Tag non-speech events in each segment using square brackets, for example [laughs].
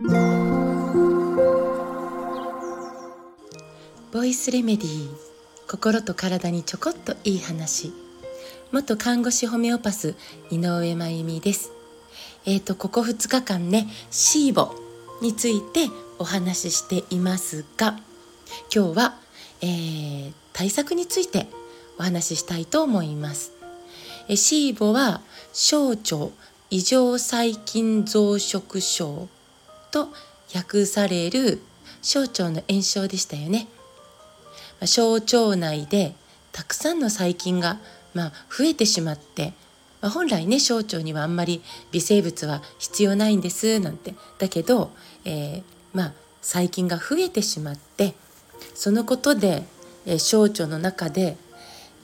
ボイスレメディー。心と体にちょこっといい話。元看護師ホメオパス井上真由美です。えーとここ2日間ねシーボについてお話ししていますが今日は、えー、対策についてお話ししたいと思います。えシーボは小腸異常細菌増殖症と訳される小腸の炎症でしたよね。小腸内でたくさんの細菌が、まあ、増えてしまって、まあ、本来ね小腸にはあんまり微生物は必要ないんですなんてだけど、えー、まあ細菌が増えてしまってそのことで、えー、小腸の中で、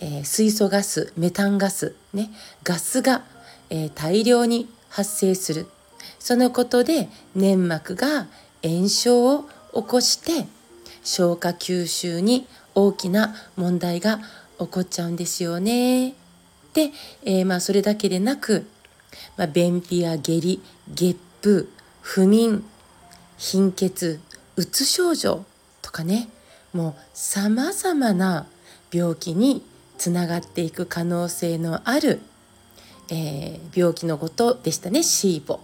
えー、水素ガスメタンガスねガスが、えー、大量に発生するそのことで粘膜が炎症を起こして消化吸収に大きな問題が起こっちゃうんですよね。で、えー、まあそれだけでなく、まあ、便秘や下痢、ゲップ、不眠、貧血、うつ症状とかね、もう様々な病気につながっていく可能性のある、えー、病気のことでしたね、シーボ。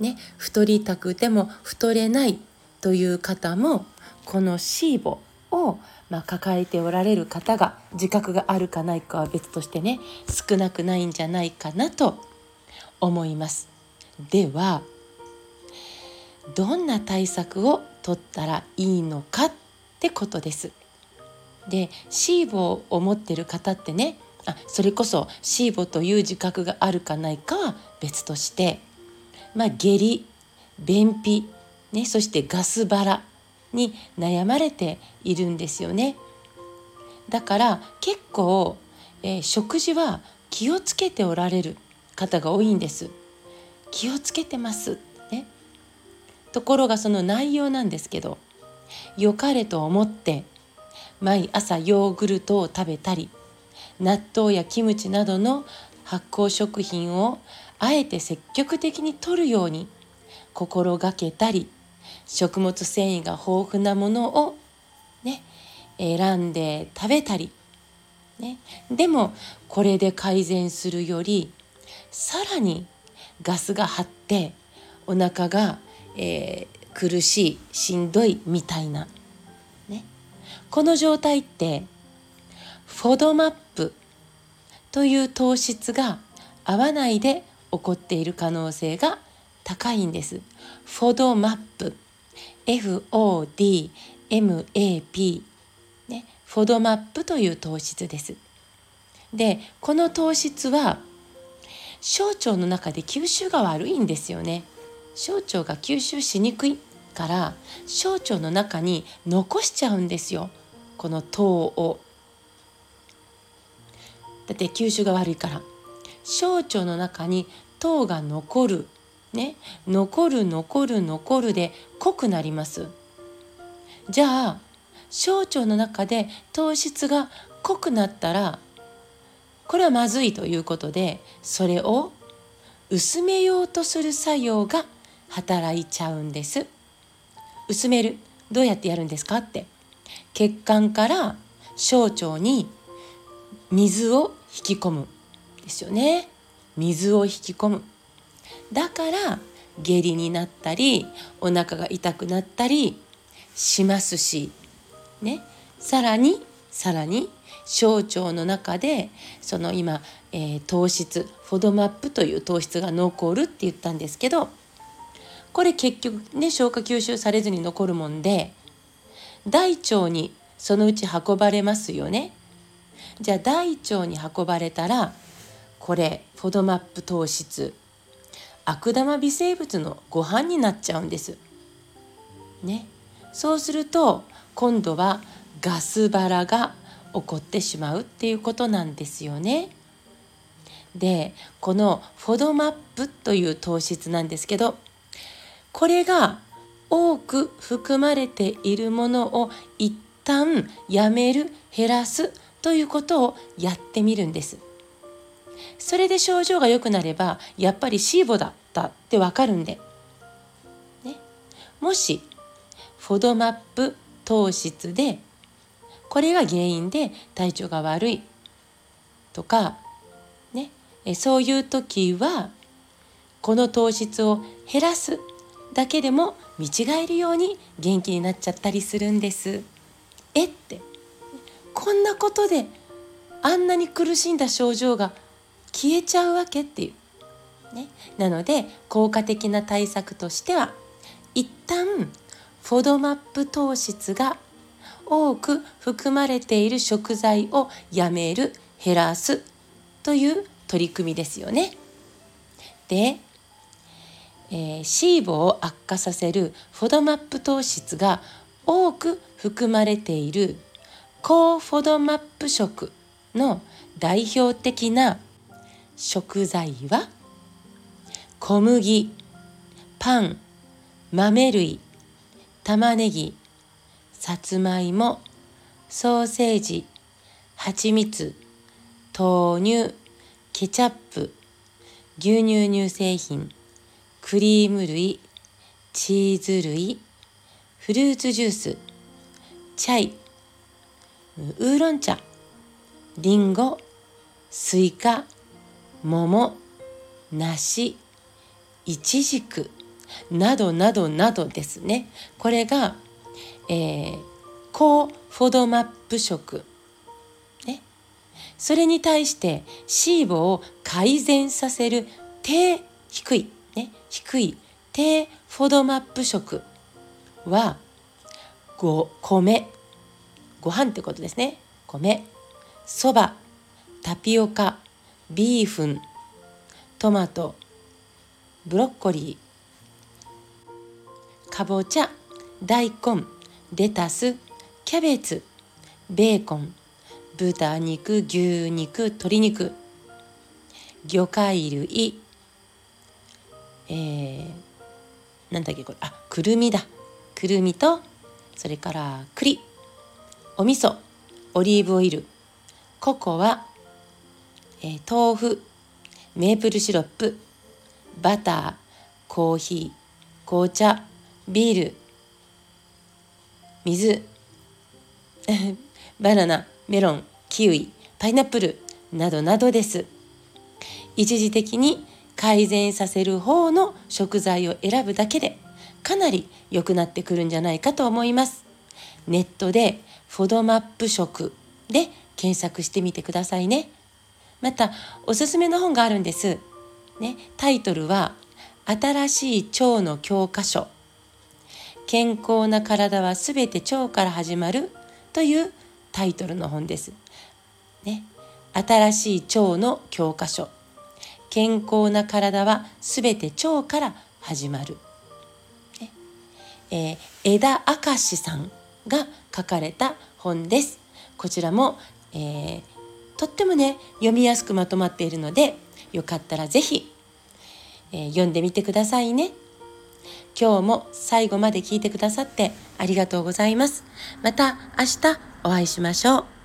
ね、太りたくても太れないという方もこのシーボを、まあ、抱えておられる方が自覚があるかないかは別としてね少なくないんじゃないかなと思います。ではどんな対策を取ったらいいのかってことです。でシーボを持ってる方ってねあそれこそシーボという自覚があるかないかは別としてまあ下痢便秘、ね、そしてガス腹に悩まれているんですよね。だから結構、えー、食事は気をつけておられる方が多いんです。気をつけてますね。ところがその内容なんですけど良かれと思って毎朝ヨーグルトを食べたり納豆やキムチなどの発酵食品をあえて積極的に摂るように心がけたり食物繊維が豊富なものをね選んで食べたり、ね、でもこれで改善するよりさらにガスが張ってお腹が、えー、苦しいしんどいみたいな、ね、この状態ってフォドマップという糖質が合わないで起こっている可能性が高いんです。フォドマップ FODMAP ね、フォドマップという糖質です。でこの糖質は小腸の中で吸収が悪いんですよね。小腸が吸収しにくいから小腸の中に残しちゃうんですよこの糖を。だって吸収が悪いから。小腸の中に糖が残る。ね。残る残る残るで濃くなります。じゃあ小腸の中で糖質が濃くなったらこれはまずいということでそれを薄めようとする作用が働いちゃうんです。薄める。どうやってやるんですかって。血管から小腸に水を引き込む。ですよね。水を引き込む。だから下痢になったりお腹が痛くなったりしますし。ね。さらにさらに小腸の中でその今、えー、糖質フォドマップという糖質が残るって言ったんですけどこれ結局ね消化吸収されずに残るもんで大腸にそのうち運ばれますよね。じゃあ大腸に運ばれたらこれフォドマップ糖質悪玉微生物のご飯になっちゃうんです。ね、そうすると今度はガス腹が起こってしまうっていうことなんですよね。でこのフォドマップという糖質なんですけどこれが多く含まれているものを一旦やめる減らすということをやってみるんです。それで症状が良くなればやっぱりシーボだったってわかるんで、ね、もしフォドマップ糖質でこれが原因で体調が悪いとかねそういう時はこの糖質を減らすだけでも見違えるように元気になっちゃったりするんです。えってこんなことであんなに苦しんだ症状が消えちゃうわけっていう。ね、なので効果的な対策としては一旦フォドマップ糖質が多く含まれている食材をやめる減らすという取り組みですよね。で、えー、シーボを悪化させるフォドマップ糖質が多く含まれている高フォドマップ食の代表的な食材は小麦パン豆類玉ねぎさつまいもソーセージ蜂蜜豆乳ケチャップ牛乳乳製品クリーム類チーズ類フルーツジュースチャイウーロン茶。りんごスイカ。桃。梨。いちじくなどなどなどですね。これが、えー、高フォドマップ食、ね、それに対してシーボを改善させる低低い、ね、低い。低フォドマップ食はご米。ご飯ってことですね。米そばタピオカビーフントマトブロッコリーかぼちゃ大根レタスキャベツベーコン豚肉牛肉鶏肉魚介類えー、なんだっけこれあくるみだ。くるみとそれから栗。お味噌オリーブオイル。ココア、えー、豆腐メープルシロップバターコーヒー紅茶ビール水 [laughs] バナナメロンキウイパイナップルなどなどです。一時的に改善させる方の食材を選ぶだけでかなり良くなってくるんじゃないかと思います。ネットでフォドマップ食で検索してみてくださいね。またおすすめの本があるんです。ね、タイトルは新しい腸の教科書健康な体はすべて腸から始まるというタイトルの本です。ね、新しい腸の教科書健康な体はすべて腸から始まる。ねえー、枝明さんが書かれた本です。こちらも、えー、とってもね読みやすくまとまっているのでよかったら是非、えー、読んでみてくださいね。今日も最後まで聞いてくださってありがとうございます。また明日お会いしましょう。